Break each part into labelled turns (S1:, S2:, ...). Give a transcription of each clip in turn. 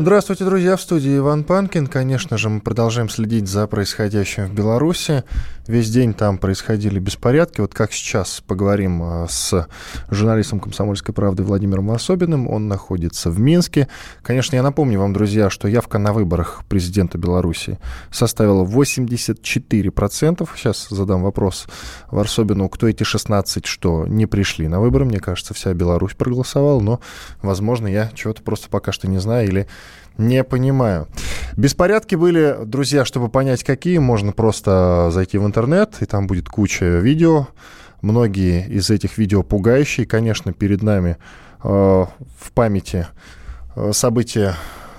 S1: Здравствуйте, друзья! В студии Иван Панкин. Конечно же, мы продолжаем следить за происходящим в Беларуси. Весь день там происходили беспорядки. Вот как сейчас поговорим а, с журналистом «Комсомольской правды» Владимиром Особиным. Он находится в Минске. Конечно, я напомню вам, друзья, что явка на выборах президента Беларуси составила 84%. Сейчас задам вопрос Варсобину, кто эти 16, что не пришли на выборы. Мне кажется, вся Беларусь проголосовала, но, возможно, я чего-то просто пока что не знаю или не понимаю. Беспорядки были, друзья, чтобы понять, какие, можно просто зайти в интернет, и там будет куча видео. Многие из этих видео пугающие. Конечно, перед нами э, в памяти э, события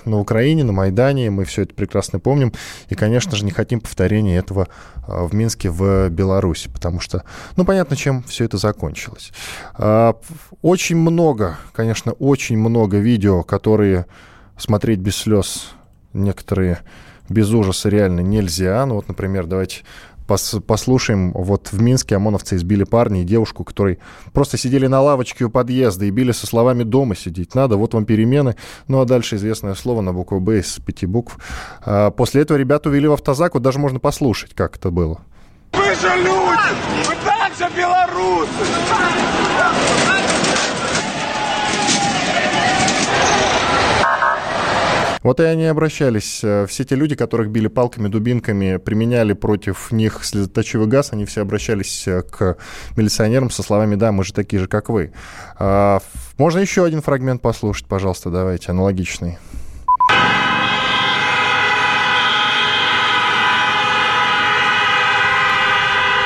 S1: на Украине, на Майдане. Мы все это прекрасно помним. И, конечно же, не хотим повторения этого э, в Минске, в Беларуси. Потому что, ну, понятно, чем все это закончилось. Э, очень много, конечно, очень много видео, которые смотреть без слез некоторые без ужаса реально нельзя. Ну вот, например, давайте пос послушаем. Вот в Минске ОМОНовцы избили парня и девушку, которые просто сидели на лавочке у подъезда и били со словами «дома сидеть надо, вот вам перемены». Ну а дальше известное слово на букву «Б» из пяти букв. А после этого ребят увели в автозак, вот даже можно послушать, как это было.
S2: Вы же люди! Вы также белорусы!
S1: Вот и они обращались. Э, все те люди, которых били палками, дубинками, применяли против них слезоточивый газ, они все обращались э, к милиционерам со словами «Да, мы же такие же, как вы». А, можно еще один фрагмент послушать, пожалуйста, давайте, аналогичный.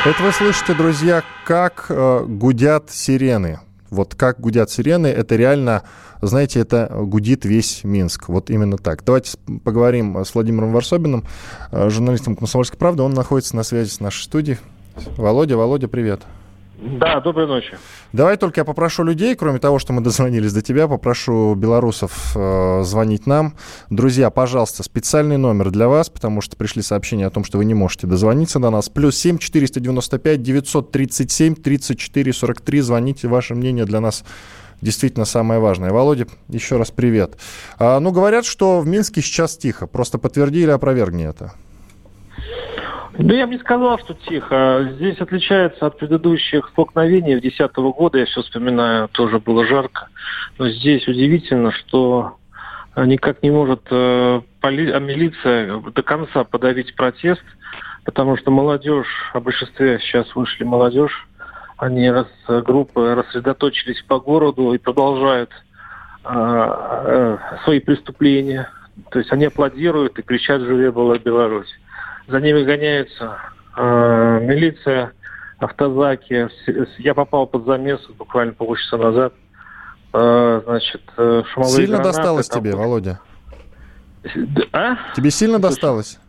S1: Это вы слышите, друзья, как э, гудят сирены. Вот как гудят сирены, это реально, знаете, это гудит весь Минск. Вот именно так. Давайте поговорим с Владимиром Варсобиным, э, журналистом «Комсомольской правды». Он находится на связи с нашей студией. Володя, Володя, привет.
S3: Да, доброй ночи.
S1: Давай только я попрошу людей, кроме того, что мы дозвонились до тебя, попрошу белорусов э, звонить нам. Друзья, пожалуйста, специальный номер для вас, потому что пришли сообщения о том, что вы не можете дозвониться до нас. Плюс 7 495 937 34 43. Звоните, ваше мнение для нас действительно самое важное. Володя, еще раз привет. А, ну, говорят, что в Минске сейчас тихо. Просто подтверди или опровергни это.
S3: Да я бы не сказал, что тихо. Здесь отличается от предыдущих столкновений 2010 года. Я все вспоминаю, тоже было жарко. Но здесь удивительно, что никак не может э, поли... а милиция до конца подавить протест, потому что молодежь, в большинстве сейчас вышли молодежь, они раз, группы рассредоточились по городу и продолжают э, э, свои преступления. То есть они аплодируют и кричат «Живе была Беларусь!» За ними гоняются э, милиция, автозаки. Я попал под замес буквально полчаса назад. Э, значит,
S1: э, шумовые Сильно гранаты, досталось там... тебе, Володя? А? Тебе сильно досталось?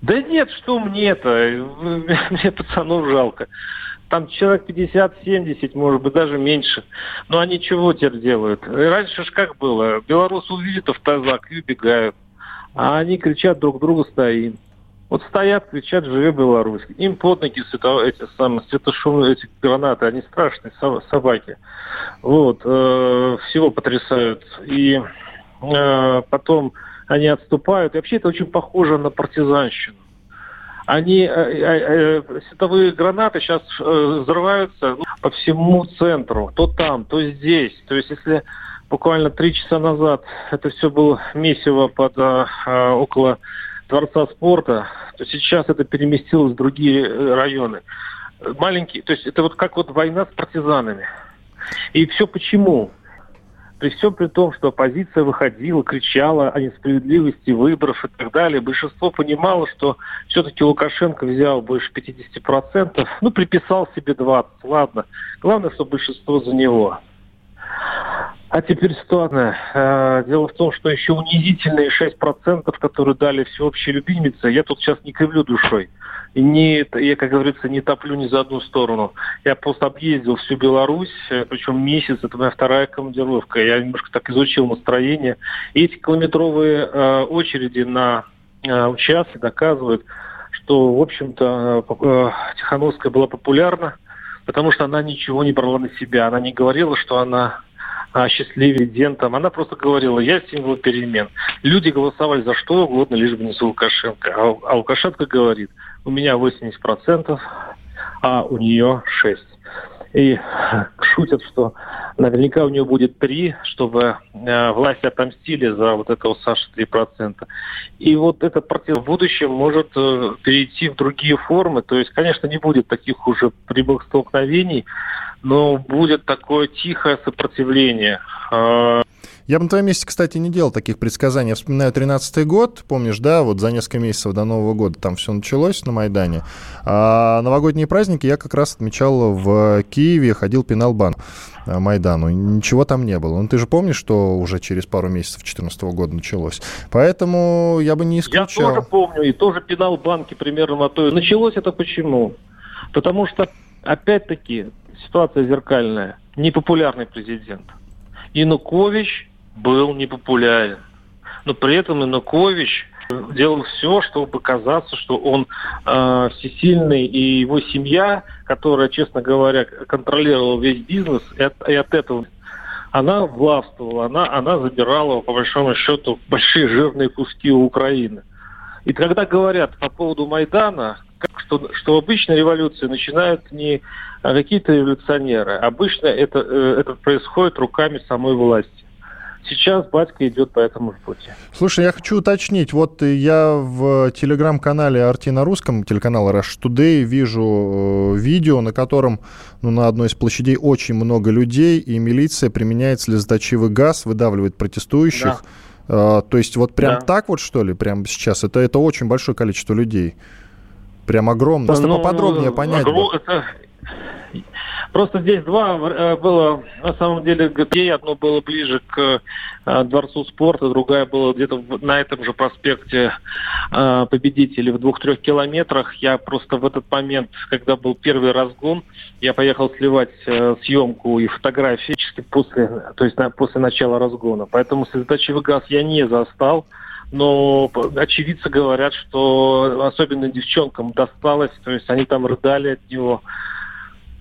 S3: Да нет, что мне-то? Мне пацанов жалко. Там человек 50-70, может быть, даже меньше. Но они чего теперь делают? Раньше же как было? Белорусы увидят автозак и убегают. А они кричат друг другу стоим. Вот стоят, кричат, живе Беларусь. Им под ноги эти самые светошумные эти гранаты, они страшные собаки. Вот, э, всего потрясают. И э, потом они отступают. И вообще это очень похоже на партизанщину. Они, э, э, э, световые гранаты сейчас э, взрываются ну, по всему центру. То там, то здесь. То есть если буквально три часа назад это все было месиво под э, э около Дворца спорта, то сейчас это переместилось в другие э, районы. Маленькие, то есть это вот как вот война с партизанами. И все почему? При всем при том, что оппозиция выходила, кричала о несправедливости выборов и так далее, большинство понимало, что все-таки Лукашенко взял больше 50%, ну, приписал себе 20, ладно. Главное, что большинство за него. А теперь ситуация. Э, дело в том, что еще унизительные 6%, которые дали всеобщей любимице, я тут сейчас не кривлю душой. И не, я, как говорится, не топлю ни за одну сторону. Я просто объездил всю Беларусь, э, причем месяц, это моя вторая командировка. Я немножко так изучил настроение. И эти километровые э, очереди на э, участке доказывают, что, в общем-то, э, Тихановская была популярна, потому что она ничего не брала на себя. Она не говорила, что она а, счастливидентом. Она просто говорила, я символ перемен. Люди голосовали за что угодно, лишь бы не за Лукашенко. А, а Лукашенко говорит, у меня 80%, а у нее 6%. И шутят, что наверняка у нее будет 3, чтобы э, власти отомстили за вот это у Саши 3%. И вот этот протест в будущем может э, перейти в другие формы. То есть, конечно, не будет таких уже прямых столкновений, но будет такое тихое сопротивление. А,
S1: я бы на твоем месте, кстати, не делал таких предсказаний. Я вспоминаю 13 год, помнишь, да, вот за несколько месяцев до Нового года там все началось на Майдане. А новогодние праздники я как раз отмечал в Киеве, ходил пеналбан Майдану. Ничего там не было. Ну, ты же помнишь, что уже через пару месяцев 2014 года началось. Поэтому я бы не исключал.
S3: Я тоже помню, и тоже пенал банки примерно на то. Началось это почему? Потому что, опять-таки, ситуация зеркальная. Непопулярный президент. Янукович был непопулярен. Но при этом Янукович делал все, чтобы показаться, что он э, всесильный, и его семья, которая, честно говоря, контролировала весь бизнес, и от, и от этого она властвовала, она, она забирала, по большому счету, большие жирные куски у Украины. И когда говорят по поводу Майдана, что, что обычно революции начинают не какие-то революционеры. Обычно это, э, это происходит руками самой власти. Сейчас батька идет по этому пути.
S1: Слушай, я хочу уточнить. Вот я в телеграм-канале Арти на русском, телеканала Rush Today, вижу э, видео, на котором ну, на одной из площадей очень много людей, и милиция применяет слезоточивый газ, выдавливает протестующих. Да. А, то есть вот прям да. так вот, что ли, прямо сейчас? Это, это очень большое количество людей. Прям огромное. Просто ну, поподробнее понять. Огром... Это
S3: Просто здесь два э, было, на самом деле, где одно было ближе к э, Дворцу спорта, другая была где-то на этом же проспекте э, Победителей в двух-трех километрах. Я просто в этот момент, когда был первый разгон, я поехал сливать съемку и фотографии после, то есть после начала разгона. Поэтому светоточивый газ я не застал но очевидцы говорят, что особенно девчонкам досталось, то есть они там рыдали от него.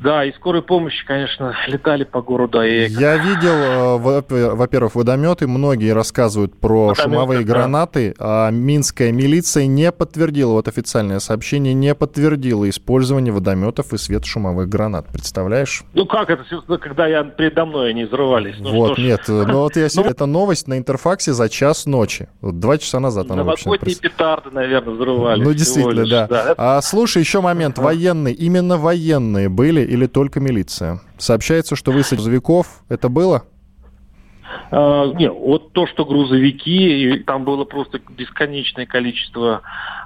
S3: Да, и скорой помощи, конечно, летали по городу. И...
S1: Я видел, э, во-первых, водометы. Многие рассказывают про Водометы, шумовые да. гранаты. А Минская милиция не подтвердила, вот официальное сообщение, не подтвердило использование водометов и светошумовых гранат. Представляешь?
S3: Ну как это, когда я передо мной они взрывались?
S1: Ну, вот, нет. Ну вот я себе... Это новость на Интерфаксе за час ночи. Вот два часа назад она
S3: Новогодние петарды, наверное, взрывались.
S1: Ну действительно, да. А слушай, еще момент. Военные, именно военные были или только милиция? Сообщается, что высадка грузовиков. Это было?
S3: А, нет, вот то, что грузовики, и там было просто бесконечное количество,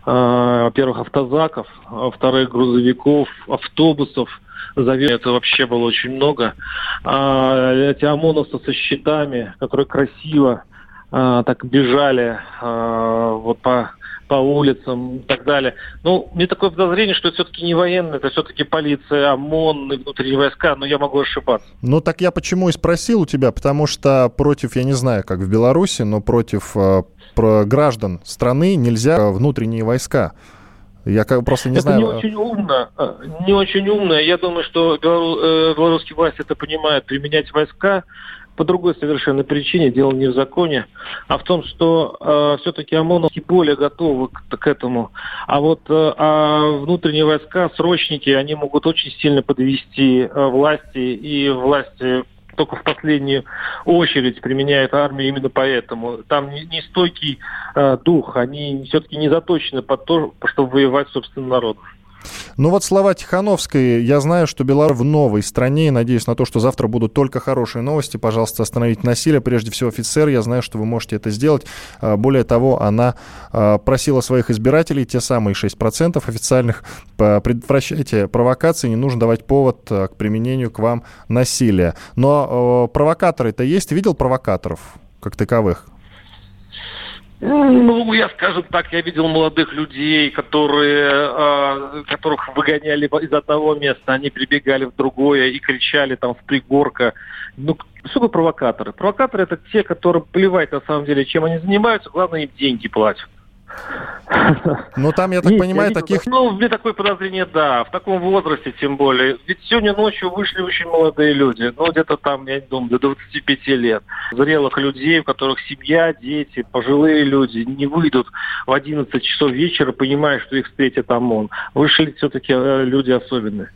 S3: а, во-первых, автозаков, а во-вторых, грузовиков, автобусов, это вообще было очень много. А, эти ОМОНовцы со щитами, которые красиво а, так бежали а, вот по по улицам и так далее. Ну, мне такое подозрение, что это все-таки не военные, это все-таки полиция, ОМОН и внутренние войска, но я могу ошибаться.
S1: Ну, так я почему и спросил у тебя, потому что против, я не знаю, как в Беларуси, но против э, про граждан страны нельзя внутренние войска. Я просто не
S3: это
S1: знаю.
S3: Это не очень умно. А, не очень умно. Я думаю, что э, белорусские власти это понимают, применять войска по другой совершенно причине, дело не в законе, а в том, что э, все-таки ОМОНовцы более готовы к, к этому. А вот э, а внутренние войска, срочники, они могут очень сильно подвести э, власти, и власти только в последнюю очередь применяют армию именно поэтому. Там не, не э, дух, они все-таки не заточены под то, чтобы воевать собственным народом.
S1: Ну вот слова Тихановской. Я знаю, что Беларусь в новой стране и надеюсь на то, что завтра будут только хорошие новости. Пожалуйста, остановите насилие. Прежде всего, офицер, я знаю, что вы можете это сделать. А, более того, она а, просила своих избирателей, те самые 6% официальных, предотвращайте провокации, не нужно давать повод а, к применению к вам насилия. Но провокаторы-то есть? Видел провокаторов как таковых?
S3: Ну, я, скажем так, я видел молодых людей, которые, э, которых выгоняли из одного места, они прибегали в другое и кричали там в пригорка. Ну, такое провокаторы? Провокаторы это те, которые плевать на самом деле, чем они занимаются, главное им деньги платят.
S1: Ну, там, я так Есть, понимаю, я таких...
S3: Ну, мне такое подозрение, да, в таком возрасте тем более. Ведь сегодня ночью вышли очень молодые люди, ну, где-то там, я не думаю, до 25 лет. Зрелых людей, у которых семья, дети, пожилые люди не выйдут в 11 часов вечера, понимая, что их встретит ОМОН. Вышли все-таки э, люди особенные.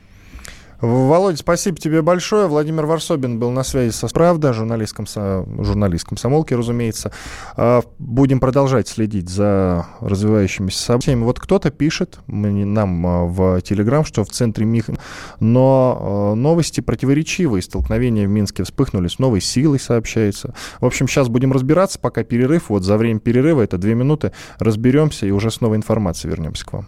S1: Володя, спасибо тебе большое. Владимир Варсобин был на связи со «Правда», журналист, комсо... журналист комсомолки, разумеется. А, будем продолжать следить за развивающимися событиями. Вот кто-то пишет нам а, в Телеграм, что в центре Мих... Но а, новости противоречивые. Столкновения в Минске вспыхнули с новой силой, сообщается. В общем, сейчас будем разбираться, пока перерыв. Вот за время перерыва, это две минуты, разберемся и уже с новой информацией вернемся к вам.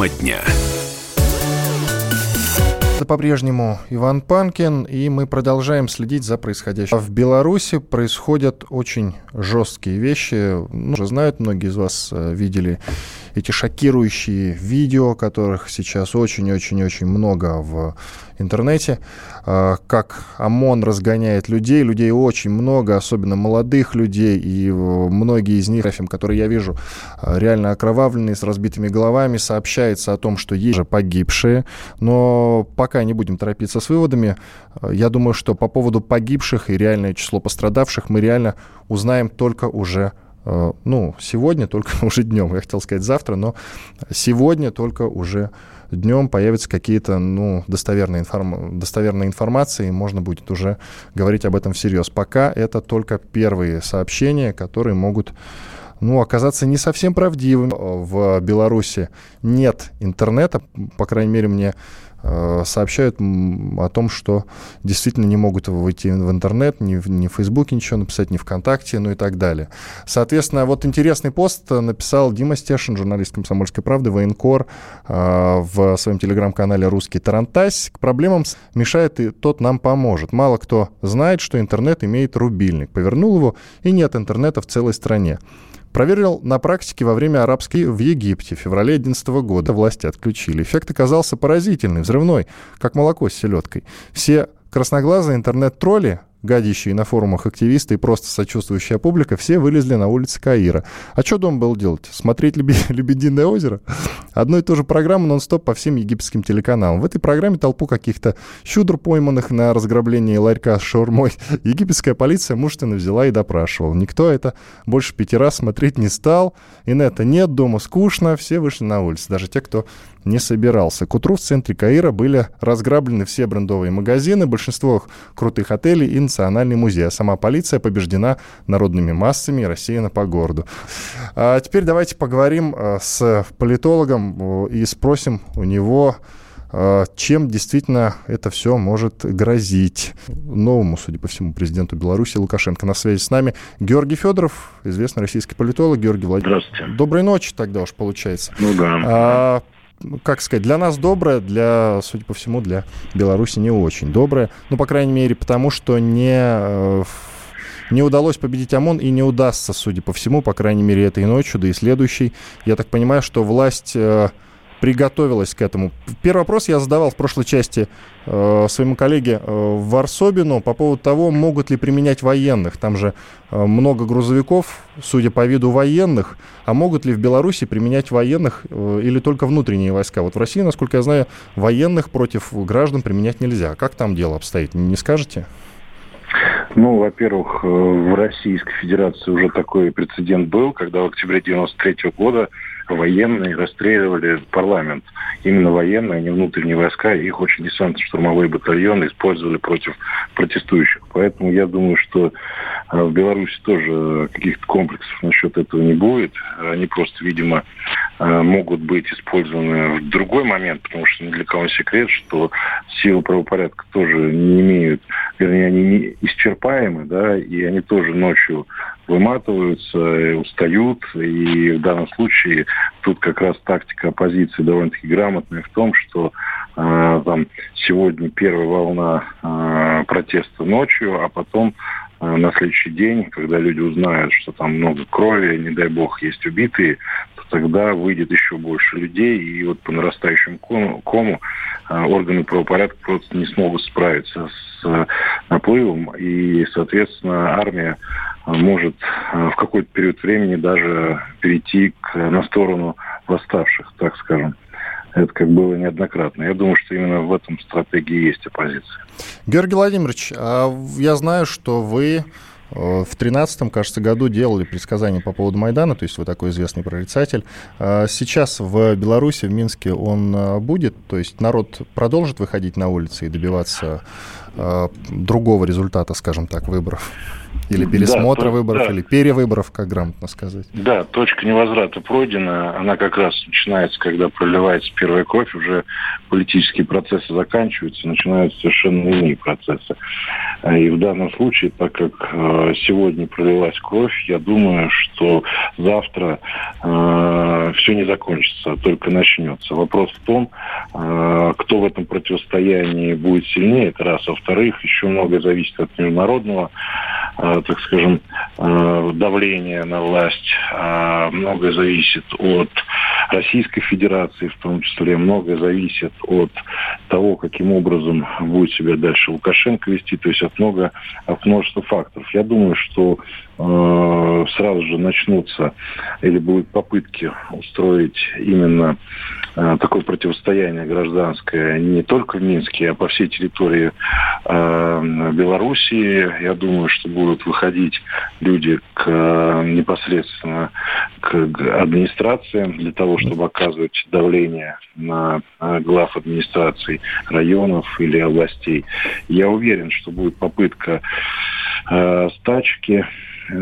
S4: Тема дня.
S1: Это по-прежнему Иван Панкин, и мы продолжаем следить за происходящим. В Беларуси происходят очень жесткие вещи. Ну, уже знают, многие из вас э, видели эти шокирующие видео, которых сейчас очень-очень-очень много в интернете, а, как ОМОН разгоняет людей, людей очень много, особенно молодых людей, и многие из них, которые я вижу, а, реально окровавленные, с разбитыми головами, сообщается о том, что есть же погибшие, но пока не будем торопиться с выводами, а, я думаю, что по поводу погибших и реальное число пострадавших мы реально узнаем только уже Э, ну, сегодня только уже днем, я хотел сказать завтра, но сегодня только уже днем появятся какие-то, ну, достоверные, информ... достоверные информации, и можно будет уже говорить об этом всерьез. Пока это только первые сообщения, которые могут ну, оказаться не совсем правдивыми. В Беларуси нет интернета, по крайней мере, мне Э, сообщают о том, что действительно не могут выйти в интернет, ни в, ни в Фейсбуке ничего написать, ни ВКонтакте, ну и так далее. Соответственно, вот интересный пост написал Дима Стешин, журналист «Комсомольской правды», военкор, э, в своем телеграм-канале «Русский Тарантась». К проблемам мешает и тот нам поможет. Мало кто знает, что интернет имеет рубильник. Повернул его, и нет интернета в целой стране. Проверил на практике во время арабской в Египте в феврале 2011 года. Власти отключили. Эффект оказался поразительный, взрывной, как молоко с селедкой. Все красноглазые интернет-тролли гадящие на форумах активисты и просто сочувствующая публика, все вылезли на улицы Каира. А что дом был делать? Смотреть «Лебединое озеро»? Одно и то же программа нон-стоп по всем египетским телеканалам. В этой программе толпу каких-то щудр, пойманных на разграблении ларька с шаурмой, египетская полиция мужественно взяла и допрашивала. Никто это больше пяти раз смотреть не стал. Инета нет, дома скучно, все вышли на улицу. Даже те, кто не собирался. К утру в центре Каира были разграблены все брендовые магазины, большинство крутых отелей и национальный музей. А сама полиция побеждена народными массами и рассеяна по городу. А теперь давайте поговорим э, с политологом э, и спросим у него, э, чем действительно это все может грозить новому, судя по всему, президенту Беларуси Лукашенко. На связи с нами Георгий Федоров, известный российский политолог. Георгий Владимирович.
S5: Здравствуйте.
S1: Доброй ночи тогда уж получается.
S5: Ну да.
S1: А, как сказать, для нас доброе, для, судя по всему, для Беларуси не очень доброе. Ну, по крайней мере, потому что не, э, не удалось победить ОМОН и не удастся, судя по всему, по крайней мере, этой ночью, да и следующей. Я так понимаю, что власть э, приготовилась к этому. Первый вопрос я задавал в прошлой части э, своему коллеге э, Варсобину по поводу того, могут ли применять военных. Там же э, много грузовиков, судя по виду военных, а могут ли в Беларуси применять военных э, или только внутренние войска? Вот в России, насколько я знаю, военных против граждан применять нельзя. Как там дело обстоит, не скажете?
S5: Ну, во-первых, э, в Российской Федерации уже такой прецедент был, когда в октябре 93 года военные расстреливали парламент. Именно военные, а не внутренние войска, их очень десантно-штурмовые батальоны использовали против протестующих. Поэтому я думаю, что а, в Беларуси тоже каких-то комплексов насчет этого не будет. Они просто, видимо, могут быть использованы в другой момент, потому что ни для кого не секрет, что силы правопорядка тоже не имеют, вернее, они не исчерпаемы, да, и они тоже ночью выматываются, устают. И в данном случае тут как раз тактика оппозиции довольно-таки грамотная в том, что э, там сегодня первая волна э, протеста ночью, а потом э, на следующий день, когда люди узнают, что там много крови, не дай бог, есть убитые, тогда выйдет еще больше людей, и вот по нарастающему кому, кому органы правопорядка просто не смогут справиться с наплывом, и, соответственно, армия может э, в какой-то период времени даже перейти к, на сторону восставших, так скажем. Это как было неоднократно. Я думаю, что именно в этом стратегии есть оппозиция.
S1: Георгий Владимирович, а я знаю, что вы в 2013, кажется, году делали предсказания по поводу Майдана, то есть вы такой известный прорицатель. А сейчас в Беларуси, в Минске он э, будет? То есть народ продолжит выходить на улицы и добиваться другого результата, скажем так, выборов? Или пересмотра да, выборов, да. или перевыборов, как грамотно сказать.
S5: Да, точка невозврата пройдена. Она как раз начинается, когда проливается первая кровь, уже политические процессы заканчиваются, начинаются совершенно иные процессы. И в данном случае, так как э, сегодня пролилась кровь, я думаю, что завтра э, все не закончится, а только начнется. Вопрос в том, э, кто в этом противостоянии будет сильнее, это раз. Во-вторых, еще многое зависит от международного Э, так скажем, э, давление на власть. Э, многое зависит от Российской Федерации, в том числе, многое зависит от того, каким образом будет себя дальше Лукашенко вести, то есть от, много, от множества факторов. Я думаю, что э, сразу же начнутся или будут попытки устроить именно э, такое противостояние гражданское не только в Минске, а по всей территории э, Белоруссии. Я думаю, что будут выходить люди к, э, непосредственно к администрациям для того, чтобы оказывать давление на глав администраций районов или областей. Я уверен, что будет попытка э, стачки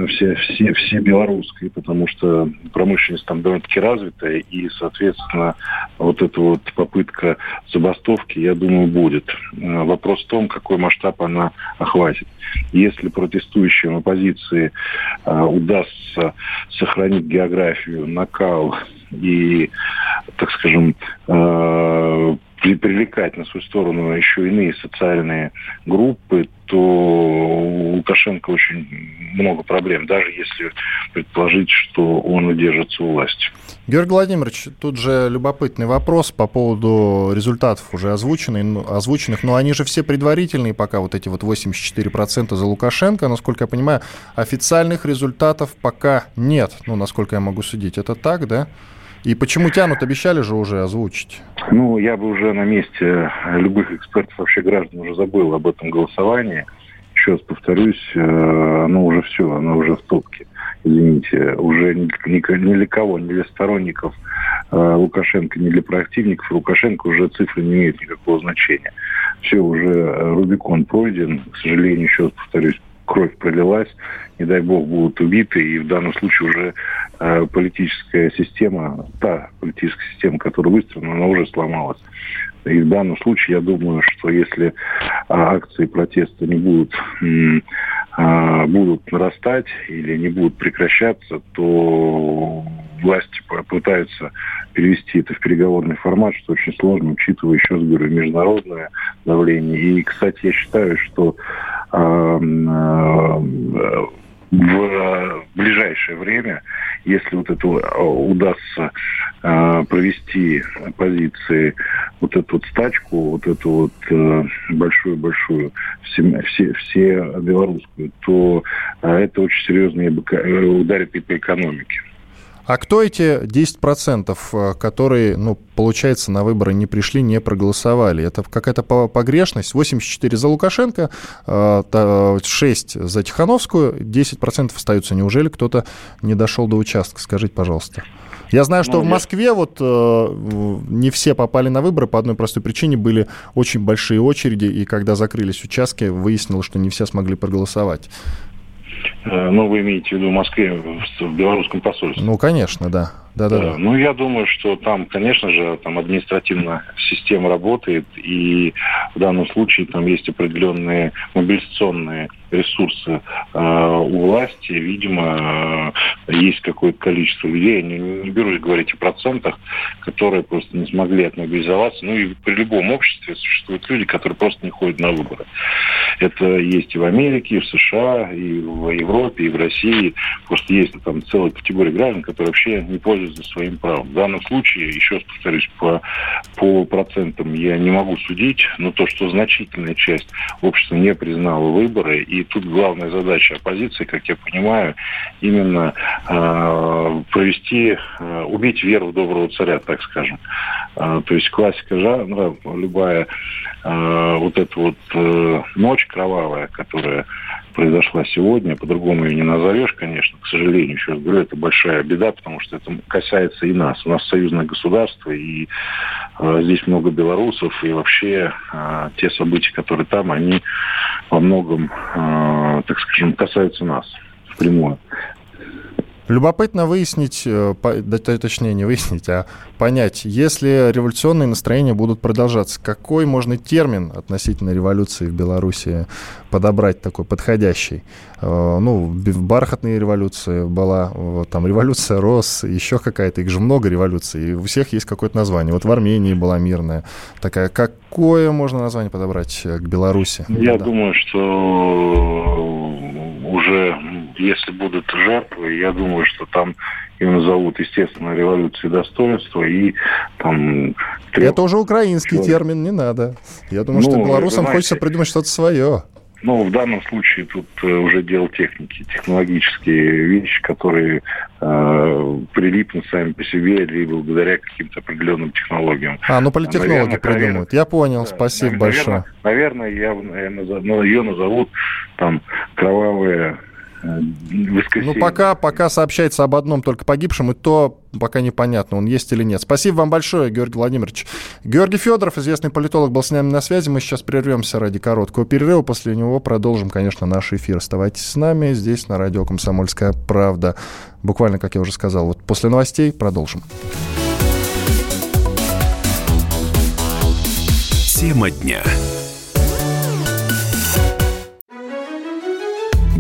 S5: все, все, все белорусской, потому что промышленность там довольно-таки развитая, и, соответственно, вот эта вот попытка забастовки, я думаю, будет. Э, вопрос в том, какой масштаб она охватит. Если протестующим оппозиции э, удастся сохранить географию, накал и, так скажем, э, привлекать на свою сторону еще иные социальные группы, то у Лукашенко очень много проблем, даже если предположить, что он удержится у власти.
S1: Георгий Владимирович, тут же любопытный вопрос по поводу результатов уже ну, озвученных, но они же все предварительные пока, вот эти вот 84% за Лукашенко, насколько я понимаю, официальных результатов пока нет, ну, насколько я могу судить. Это так, да? И почему тянут, обещали же уже озвучить?
S5: Ну, я бы уже на месте любых экспертов, вообще граждан, уже забыл об этом голосовании. Еще раз повторюсь, э, оно уже все, оно уже в топке. Извините, уже ни, ни, ни для кого, ни для сторонников э, Лукашенко, ни для противников Лукашенко уже цифры не имеют никакого значения. Все, уже Рубикон пройден. К сожалению, еще раз повторюсь, кровь пролилась, не дай бог будут убиты, и в данном случае уже э, политическая система, та политическая система, которая выстроена, она уже сломалась. И в данном случае я думаю, что если а, акции протеста не будут, а, будут нарастать или не будут прекращаться, то власти попытаются перевести это в переговорный формат, что очень сложно, учитывая, еще раз говорю, международное давление. И, кстати, я считаю, что в ближайшее время если вот это удастся провести оппозиции вот эту вот стачку, вот эту вот большую-большую, все, все, все белорусскую, то это очень серьезно ударит и по экономике.
S1: А кто эти 10%, э, которые, ну, получается, на выборы не пришли, не проголосовали? Это какая-то погрешность? 84 за Лукашенко, 6 э, за Тихановскую, 10% остаются. Неужели кто-то не дошел до участка? Скажите, пожалуйста. Я знаю, что ну, в Москве вот э, не все попали на выборы по одной простой причине. Были очень большие очереди, и когда закрылись участки, выяснилось, что не все смогли проголосовать.
S5: Э, ну, вы имеете в виду в Москве, в белорусском посольстве?
S1: Ну, конечно, да. Да, да, да.
S5: Ну, я думаю, что там, конечно же, там административная система работает, и в данном случае там есть определенные мобилизационные ресурсы э, у власти. Видимо, э, есть какое-то количество людей, я не, не берусь говорить о процентах, которые просто не смогли отмобилизоваться. Ну и при любом обществе существуют люди, которые просто не ходят на выборы. Это есть и в Америке, и в США, и в Европе, и в России. Просто есть там целая категория граждан, которые вообще не пользуются своим правом. В данном случае, еще раз повторюсь, по, по процентам я не могу судить, но то, что значительная часть общества не признала выборы, и тут главная задача оппозиции, как я понимаю, именно э, провести, э, убить веру в доброго царя, так скажем. Э, то есть классика жанра, любая э, вот эта вот э, ночь кровавая, которая произошла сегодня, по-другому ее не назовешь, конечно, к сожалению, еще раз говорю, это большая беда, потому что это касается и нас. У нас союзное государство, и э, здесь много белорусов, и вообще э, те события, которые там, они во многом, э, так скажем, касаются нас впрямую.
S1: Любопытно выяснить, э, точнее не выяснить, а понять, если революционные настроения будут продолжаться, какой можно термин относительно революции в Беларуси подобрать такой подходящий? Э, ну, в бархатной революции была, там революция рос, еще какая-то, их же много революций, и у всех есть какое-то название. Вот в Армении была мирная такая. Какое можно название подобрать к Беларуси?
S5: Я да. думаю, что уже если будут жертвы, я думаю, что там ее назовут, естественно, революцией достоинства и там...
S1: Трех... Это уже украинский человек. термин, не надо. Я думаю, ну, что белорусам знаете, хочется придумать что-то свое.
S5: Ну, в данном случае тут э, уже дело техники, технологические вещи, которые э, прилипнут сами по себе, либо благодаря каким-то определенным технологиям.
S1: А, ну политтехнологи наверное, придумают. Наверное, Я понял, да, спасибо наверное, большое.
S5: Наверное, я, я назов, ну, ее назовут там кровавые
S1: Э, ну, пока, пока сообщается об одном только погибшем, и то пока непонятно, он есть или нет. Спасибо вам большое, Георгий Владимирович. Георгий Федоров, известный политолог, был с нами на связи. Мы сейчас прервемся ради короткого перерыва. После него продолжим, конечно, наш эфир. Оставайтесь с нами здесь, на радио «Комсомольская правда». Буквально, как я уже сказал, вот после новостей продолжим.
S4: Тема дня.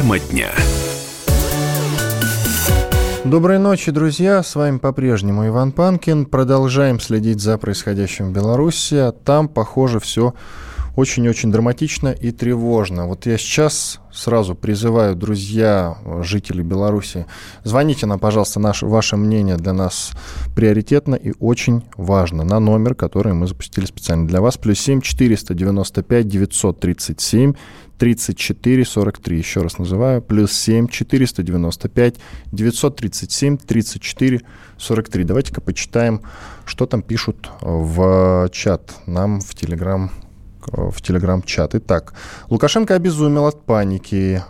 S4: Тема дня.
S1: Доброй ночи, друзья. С вами по-прежнему Иван Панкин. Продолжаем следить за происходящим в Беларуси. Там, похоже, все очень-очень драматично и тревожно. Вот я сейчас сразу призываю, друзья, жители Беларуси, звоните нам, пожалуйста, наше, ваше мнение для нас приоритетно и очень важно на номер, который мы запустили специально для вас, плюс 7 495 937 34 43. Еще раз называю. Плюс 7 495 937 34 43. Давайте-ка почитаем, что там пишут в чат нам в Телеграм в телеграм-чат. Итак, Лукашенко обезумел от паники.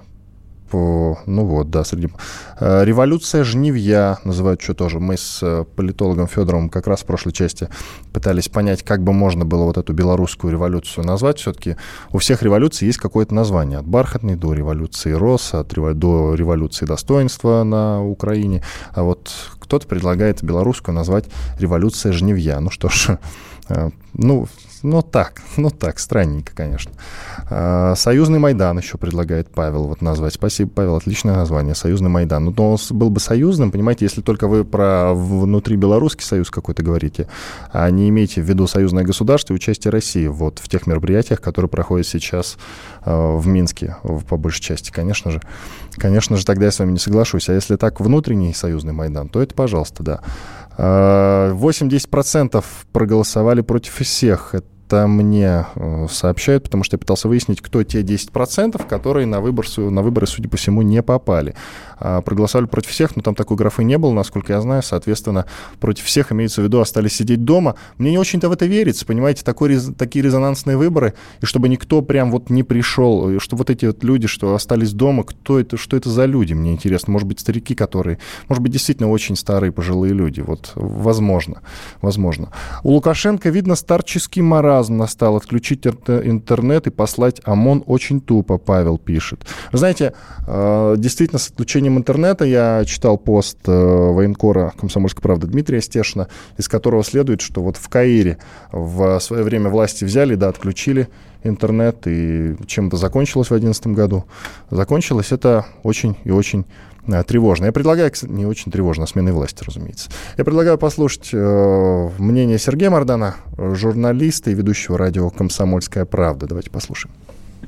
S1: по, ну вот, да, среди... Э, революция жневья называют что тоже. Мы с э, политологом Федоровым как раз в прошлой части пытались понять, как бы можно было вот эту белорусскую революцию назвать. Все-таки у всех революций есть какое-то название. От бархатной до революции РОС, от рев... до революции достоинства на Украине. А вот кто-то предлагает белорусскую назвать революция жневья. Ну что ж, э, ну, ну так, ну так, странненько, конечно. А, Союзный Майдан еще предлагает Павел вот назвать. Спасибо, Павел, отличное название, Союзный Майдан. Ну, но он был бы союзным, понимаете, если только вы про внутри белорусский союз какой-то говорите, а не имеете в виду союзное государство и участие России вот в тех мероприятиях, которые проходят сейчас э, в Минске, по большей части, конечно же. Конечно же, тогда я с вами не соглашусь. А если так внутренний союзный Майдан, то это, пожалуйста, да. 8-10% а, проголосовали против всех. Это мне э, сообщают, потому что я пытался выяснить, кто те 10%, которые на, выбор, на выборы, судя по всему, не попали. А, проголосовали против всех, но там такой графы не было, насколько я знаю. Соответственно, против всех, имеется в виду, остались сидеть дома. Мне не очень-то в это верится, понимаете, такой, такие резонансные выборы, и чтобы никто прям вот не пришел, и что вот эти вот люди, что остались дома, кто это, что это за люди, мне интересно. Может быть, старики, которые, может быть, действительно очень старые пожилые люди. Вот, возможно, возможно. У Лукашенко, видно, старческий маразм настал. Отключить интернет и послать ОМОН очень тупо, Павел пишет. Вы знаете, а, действительно, с отключением интернета я читал пост э, военкора «Комсомольской правды» Дмитрия Стешина, из которого следует, что вот в Каире в свое время власти взяли, да, отключили интернет, и чем это закончилось в 2011 году? Закончилось это очень и очень э, тревожно. Я предлагаю, не очень тревожно, а сменой власти, разумеется. Я предлагаю послушать э, мнение Сергея Мардана, журналиста и ведущего радио «Комсомольская правда». Давайте послушаем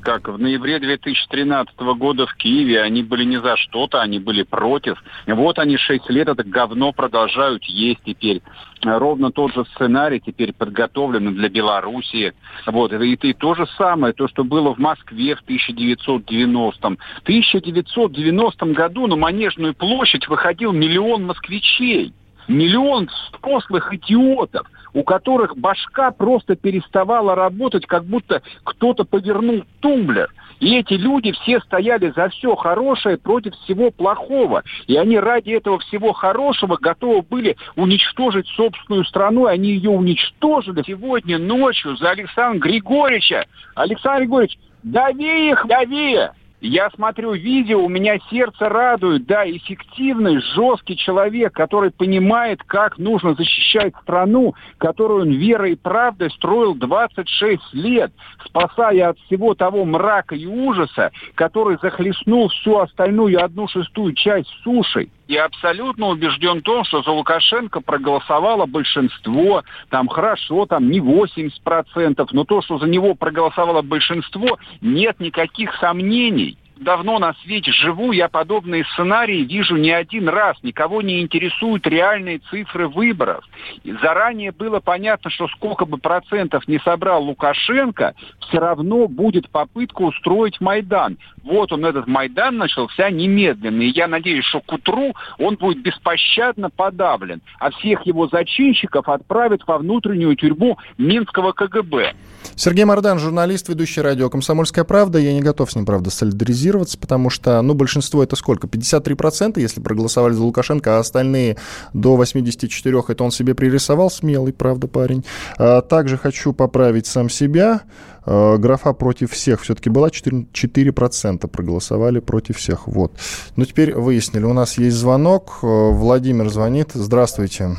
S6: как в ноябре 2013 года в Киеве они были не за что-то, они были против. Вот они шесть лет это говно продолжают есть теперь. Ровно тот же сценарий теперь подготовлен для Белоруссии. Вот. И, и то же самое, то, что было в Москве в 1990-м. В 1990 году на Манежную площадь выходил миллион москвичей. Миллион взрослых идиотов у которых башка просто переставала работать, как будто кто-то повернул тумблер. И эти люди все стояли за все хорошее против всего плохого. И они ради этого всего хорошего готовы были уничтожить собственную страну. И они ее уничтожили сегодня ночью за Александра Григорьевича. Александр Григорьевич, дави их, дави! Я смотрю видео, у меня сердце радует, да, эффективный, жесткий человек, который понимает, как нужно защищать страну, которую он верой и правдой строил 26 лет, спасая от всего того мрака и ужаса, который захлестнул всю остальную одну шестую часть суши. Я абсолютно убежден в том, что за Лукашенко проголосовало большинство, там хорошо, там не 80%, но то, что за него проголосовало большинство, нет никаких сомнений давно на свете живу, я подобные сценарии вижу не один раз. Никого не интересуют реальные цифры выборов. И заранее было понятно, что сколько бы процентов не собрал Лукашенко, все равно будет попытка устроить Майдан. Вот он, этот Майдан, начался немедленно. И я надеюсь, что к утру он будет беспощадно подавлен, а всех его зачинщиков отправят во внутреннюю тюрьму Минского КГБ.
S1: Сергей Мордан, журналист, ведущий радио «Комсомольская правда». Я не готов с ним, правда, солидаризироваться, потому что, ну, большинство это сколько? 53%, если проголосовали за Лукашенко, а остальные до 84% это он себе пририсовал. Смелый, правда, парень. А, также хочу поправить сам себя. А, графа против всех все-таки была, 4%, 4% проголосовали против всех. Вот. Ну, теперь выяснили. У нас есть звонок. Владимир звонит. Здравствуйте.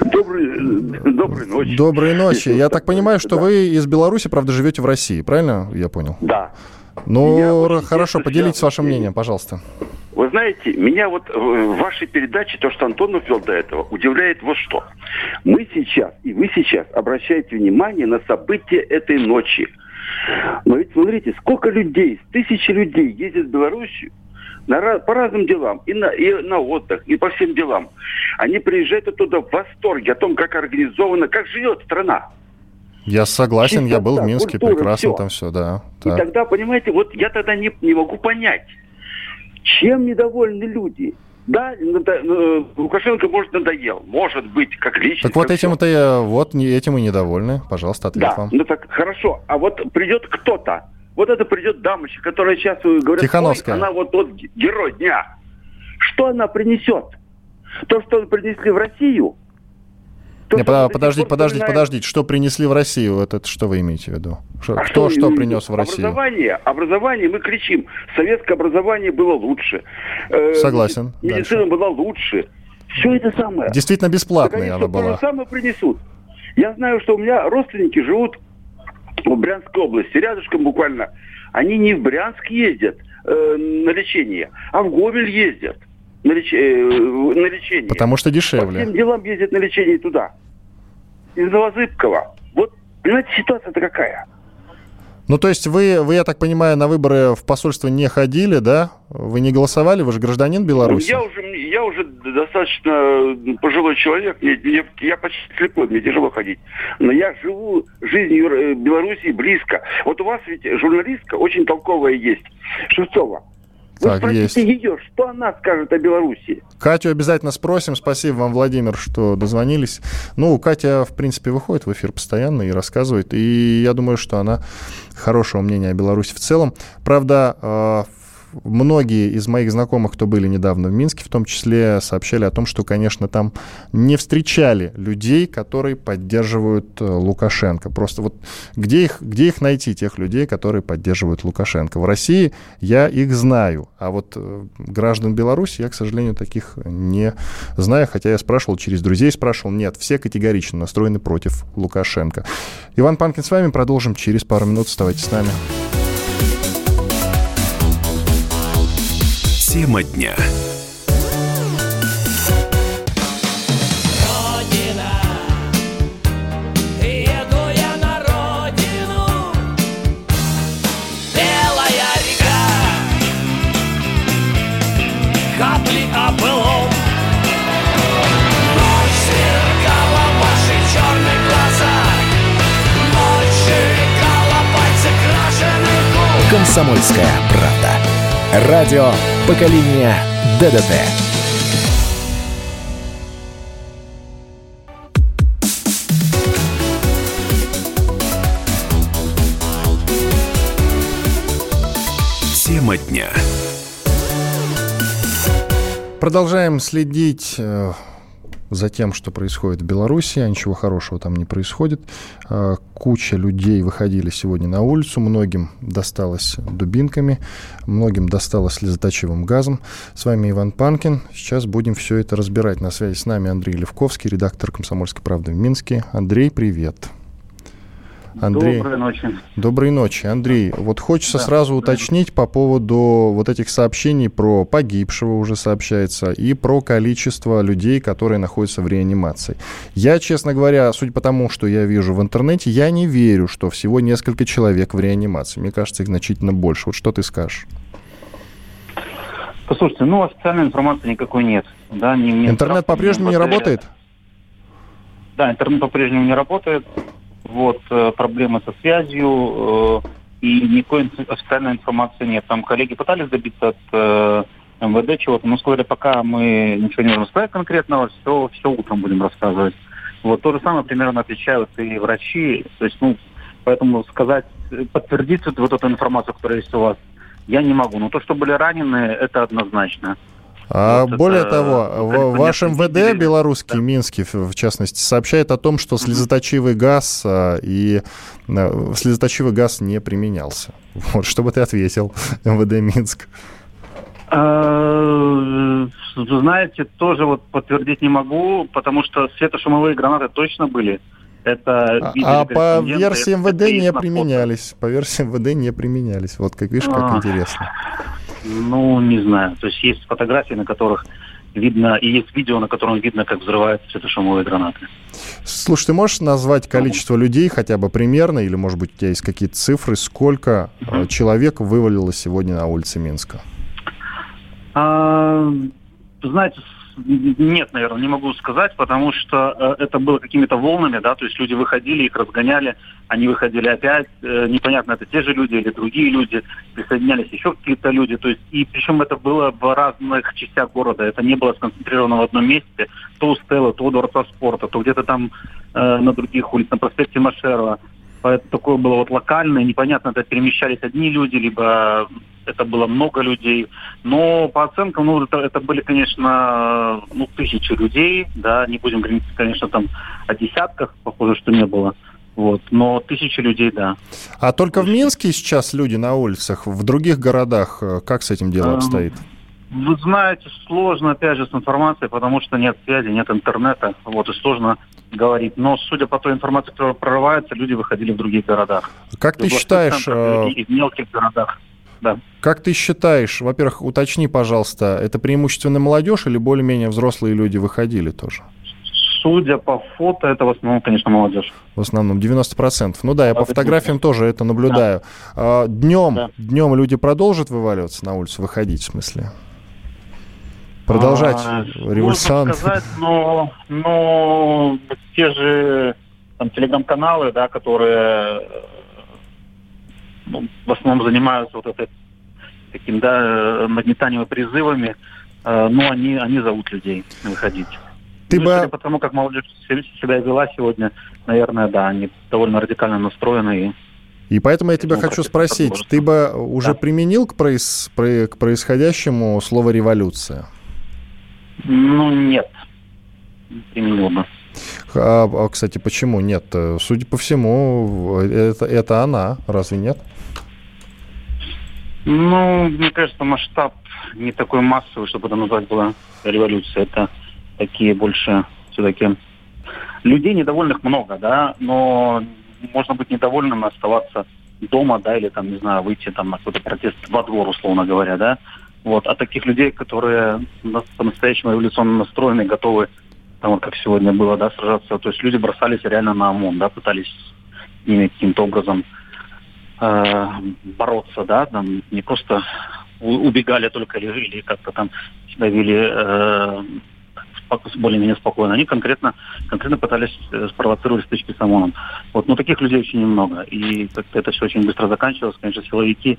S7: Добрый, доброй ночи.
S1: Доброй ночи. Я так понимаю, что да. вы из Беларуси, правда, живете в России, правильно я понял?
S7: Да.
S1: Ну, Я хорошо, поделитесь вашим мнением, пожалуйста.
S7: Вы знаете, меня вот в вашей передаче, то, что Антонов вел до этого, удивляет вот что. Мы сейчас, и вы сейчас обращаете внимание на события этой ночи. Но ведь смотрите, сколько людей, тысячи людей ездят в Белоруссию, на, по разным делам, и на, и на отдых, и по всем делам. Они приезжают оттуда в восторге о том, как организована, как живет страна.
S1: Я согласен, Чистота, я был в Минске, культура, прекрасно все. там все, да.
S7: И так. тогда, понимаете, вот я тогда не, не могу понять, чем недовольны люди. Да, э, Лукашенко, может, надоел. Может быть, как личность.
S1: Так вот этим-то я, вот этим и недовольны. Пожалуйста, ответ
S7: да,
S1: вам.
S7: ну так хорошо. А вот придет кто-то, вот это придет дамочка, которая сейчас говорят,
S1: Тихановская.
S7: она вот тот герой дня. Что она принесет? То, что принесли в Россию,
S1: то, Не, подождите, подождите, вспоминает... подождите. Что принесли в Россию? Вот это что вы имеете в виду? Что, а кто что, что принес в Россию?
S7: Образование. Образование, мы кричим. Советское образование было лучше.
S1: Э, Согласен.
S7: Медицина Дальше. была лучше. Все это самое.
S1: Действительно бесплатная она была.
S7: То же самое принесут. Я знаю, что у меня родственники живут в Брянской области, рядышком буквально. Они не в Брянск ездят э, на лечение, а в Гомель ездят на, леч... э, на лечение.
S1: Потому что дешевле.
S7: По всем делам ездят на лечение туда. Из Новозыбкова. Вот, понимаете, ситуация-то какая?
S1: Ну, то есть вы, вы, я так понимаю, на выборы в посольство не ходили, да? Вы не голосовали? Вы же гражданин Беларуси.
S7: Я уже, я уже достаточно пожилой человек. Я, я, я почти слепой, мне тяжело ходить. Но я живу жизнью э, Беларуси близко. Вот у вас ведь журналистка очень толковая есть. Вы так, спросите есть. ее, что она скажет о Беларуси.
S1: Катю обязательно спросим. Спасибо вам, Владимир, что дозвонились. Ну, Катя, в принципе, выходит в эфир постоянно и рассказывает. И я думаю, что она хорошего мнения о Беларуси в целом. Правда, э, многие из моих знакомых, кто были недавно в Минске, в том числе сообщали о том, что, конечно, там не встречали людей, которые поддерживают э, Лукашенко. Просто вот где их, где их найти, тех людей, которые поддерживают Лукашенко? В России я их знаю, а вот э, граждан Беларуси я, к сожалению, таких не знаю, хотя я спрашивал через друзей, спрашивал, нет, все категорично настроены против Лукашенко. Иван Панкин с вами, продолжим через пару минут, оставайтесь с нами.
S4: Тема дня. «Комсомольская правда». Радио поколения ДДТ. Тема дня.
S1: Продолжаем следить э, за тем, что происходит в Беларуси, а ничего хорошего там не происходит. А, куча людей выходили сегодня на улицу, многим досталось дубинками, многим досталось слезоточивым газом. С вами Иван Панкин. Сейчас будем все это разбирать. На связи с нами Андрей Левковский, редактор «Комсомольской правды» в Минске. Андрей, привет. Андрей, Доброй ночи. Доброй ночи. Андрей, вот хочется да, сразу уточнить по поводу вот этих сообщений про погибшего уже сообщается и про количество людей, которые находятся в реанимации. Я, честно говоря, судя по тому, что я вижу в интернете, я не верю, что всего несколько человек в реанимации. Мне кажется, их значительно больше. Вот что ты скажешь?
S8: Послушайте, ну официальной информации никакой нет. Да,
S1: ни, ни интернет по-прежнему не работает?
S8: Да, интернет по-прежнему не работает вот, э, проблемы со связью, э, и никакой официальной информации нет. Там коллеги пытались добиться от э, МВД чего-то, но сказали, пока мы ничего не можем сказать конкретного, все, все утром будем рассказывать. Вот то же самое примерно отвечают и врачи. То есть, ну, поэтому сказать, подтвердить вот эту информацию, которая есть у вас, я не могу. Но то, что были ранены, это однозначно.
S1: А вот более это, того, в, ваш МВД белорусский, да. Минский, в частности, сообщает о том, что слезоточивый газ а, и а, слезоточивый газ не применялся. Вот, что бы ты ответил, МВД Минск?
S8: А, знаете, тоже вот подтвердить не могу, потому что светошумовые гранаты точно были.
S1: Это а, а по версии МВД не применялись. По версии МВД не применялись. Вот как видишь, как интересно.
S8: Ну, не знаю. То есть есть фотографии, на которых видно, и есть видео, на котором видно, как взрываются светошумовые гранаты.
S1: Слушай, ты можешь назвать количество людей хотя бы примерно, или, может быть, у тебя есть какие-то цифры, сколько uh человек вывалило сегодня на улице Минска?
S8: А, знаете, нет, наверное, не могу сказать, потому что э, это было какими-то волнами, да, то есть люди выходили, их разгоняли, они выходили опять, э, непонятно, это те же люди или другие люди, присоединялись еще какие-то люди, то есть, и причем это было в разных частях города, это не было сконцентрировано в одном месте, то у Стелла, то у Дворца спорта, то где-то там э, на других улицах, на проспекте Машерова. Поэтому такое было вот локальное, непонятно, это перемещались одни люди, либо это было много людей. Но по оценкам, ну, это, это были, конечно, ну, тысячи людей, да, не будем говорить, конечно, там о десятках, похоже, что не было. Вот, но тысячи людей, да.
S1: А только в Минске сейчас люди на улицах, в других городах э, как с этим делом эм, обстоит?
S8: Вы знаете, сложно, опять же, с информацией, потому что нет связи, нет интернета, вот, и сложно говорить. Но, судя по той информации, которая прорывается, люди выходили в других городах.
S1: Как ты считаешь...
S8: Э, и в мелких городах. Да.
S1: Как ты считаешь, во-первых, уточни, пожалуйста, это преимущественно молодежь или более-менее взрослые люди выходили тоже?
S8: Судя по фото, это в основном, конечно, молодежь.
S1: В основном 90%. Ну да, я по фотографиям тоже это наблюдаю. Да. Днем, да. днем люди продолжат вываливаться на улицу, выходить в смысле? Продолжать а, революцион.
S8: сказать, но, но те же там, телеграм-каналы, да, которые ну, в основном занимаются вот этой таким, да, нагнетанием призывами, э, ну, они, они зовут людей выходить. Ты ну, бы... Потому как молодежь себя вела сегодня, наверное, да, они довольно радикально настроены.
S1: И, и поэтому я тебя хочу спросить, ты бы уже да. применил к, проис... к происходящему слово «революция»?
S8: Ну, нет, применил бы.
S1: А, а, кстати, почему нет? Судя по всему, это, это она, разве нет?
S8: Ну, мне кажется, масштаб не такой массовый, чтобы это назвать было революцией. Это такие больше все-таки... Людей недовольных много, да, но можно быть недовольным и оставаться дома, да, или там, не знаю, выйти там на какой-то протест во двор, условно говоря, да. Вот. А таких людей, которые по-настоящему революционно настроены, готовы, там, как сегодня было, да, сражаться, то есть люди бросались реально на ОМОН, да, пытались с ними каким-то образом э, бороться, да, там не просто убегали только или как-то там себя вели э, более-менее спокойно. Они конкретно, конкретно пытались э, спровоцировать стычки с ОМОНом. Вот, но таких людей очень немного. И как-то это все очень быстро заканчивалось. Конечно, силовики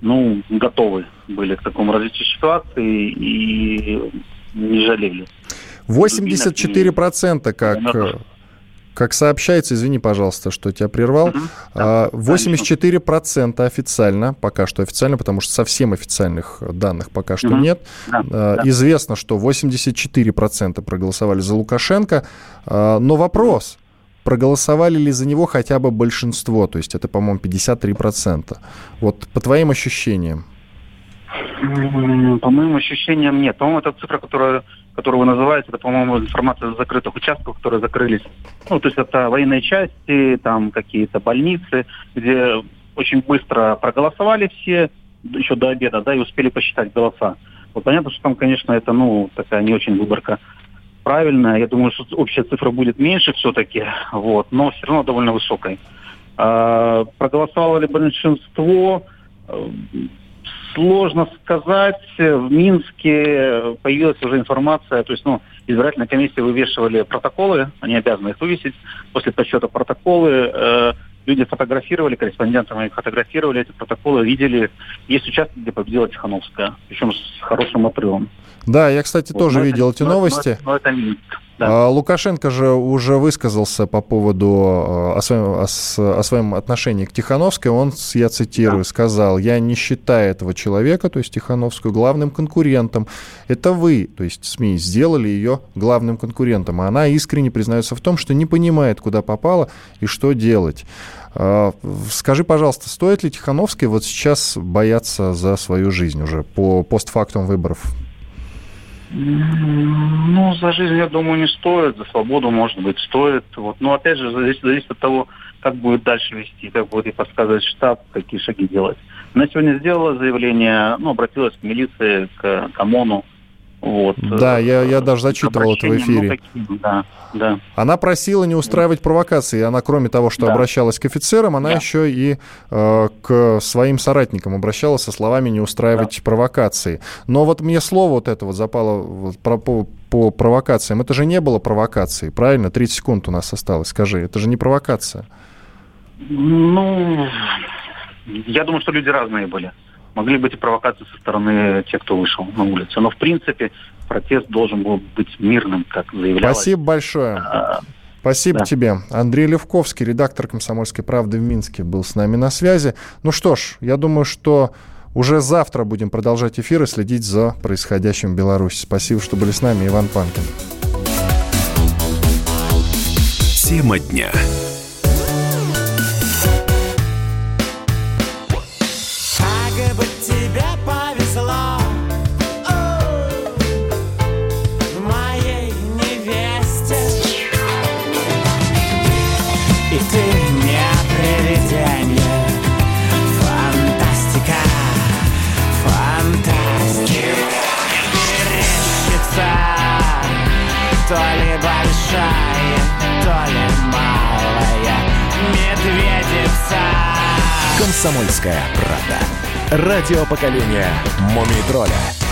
S8: ну, готовы были к такому развитию ситуации и не жалели.
S1: 84% как, как сообщается, извини, пожалуйста, что тебя прервал, uh 84% официально, пока что официально, потому что совсем официальных данных пока что нет. Да. Известно, что 84% проголосовали за Лукашенко, а, но вопрос, проголосовали ли за него хотя бы большинство, то есть это, по-моему, 53%. Вот по твоим ощущениям.
S8: По моим ощущениям нет. По-моему, это цифра, которая, которую вы называете, это, по-моему, информация о закрытых участках, которые закрылись. Ну, то есть это военные части, там какие-то больницы, где очень быстро проголосовали все еще до обеда, да, и успели посчитать голоса. Вот понятно, что там, конечно, это, ну, такая не очень выборка правильно. Я думаю, что общая цифра будет меньше все-таки, вот, но все равно довольно высокой. А, проголосовало ли большинство? Сложно сказать. В Минске появилась уже информация, то есть, ну, избирательная комиссия вывешивали протоколы, они обязаны их вывесить. После подсчета протоколы э, люди фотографировали, корреспонденты мои фотографировали эти протоколы, видели. Есть участок, где победила Тихановская, причем с хорошим отрывом.
S1: Да, я, кстати, вот, тоже видел это, эти новости. Но, но, это Минск. Да. А, Лукашенко же уже высказался по поводу а, о своем, о, о своем отношении к Тихановской. Он, я цитирую, да. сказал, я не считаю этого человека, то есть Тихановскую, главным конкурентом. Это вы, то есть СМИ, сделали ее главным конкурентом. А она искренне признается в том, что не понимает, куда попала и что делать. А, скажи, пожалуйста, стоит ли Тихановской вот сейчас бояться за свою жизнь уже по постфактум выборов?
S8: Ну, за жизнь, я думаю, не стоит, за свободу, может быть, стоит. Вот. Но, опять же, зависит, зависит от того, как будет дальше вести, как будет и подсказывать штаб, какие шаги делать. Она сегодня сделала заявление, ну, обратилась к милиции, к, к ОМОНу, вот.
S1: Да, я, я даже зачитывал это в эфире. Ну, да, да. Она просила не устраивать провокации. Она, кроме того, что да. обращалась к офицерам, она да. еще и э, к своим соратникам обращалась со словами не устраивать да. провокации. Но вот мне слово вот это вот запало вот, про, по, по провокациям. Это же не было провокацией, правильно? 30 секунд у нас осталось. Скажи, это же не провокация.
S8: Ну, я думаю, что люди разные были могли быть и провокации со стороны тех, кто вышел на улицу. Но, в принципе, протест должен был быть мирным, как заявлялось.
S1: Спасибо большое. А, Спасибо да. тебе. Андрей Левковский, редактор «Комсомольской правды» в Минске, был с нами на связи. Ну что ж, я думаю, что уже завтра будем продолжать эфир и следить за происходящим в Беларуси. Спасибо, что были с нами. Иван Панкин.
S9: Тема дня. «Комсомольская правда». Радио поколения «Мумий тролля».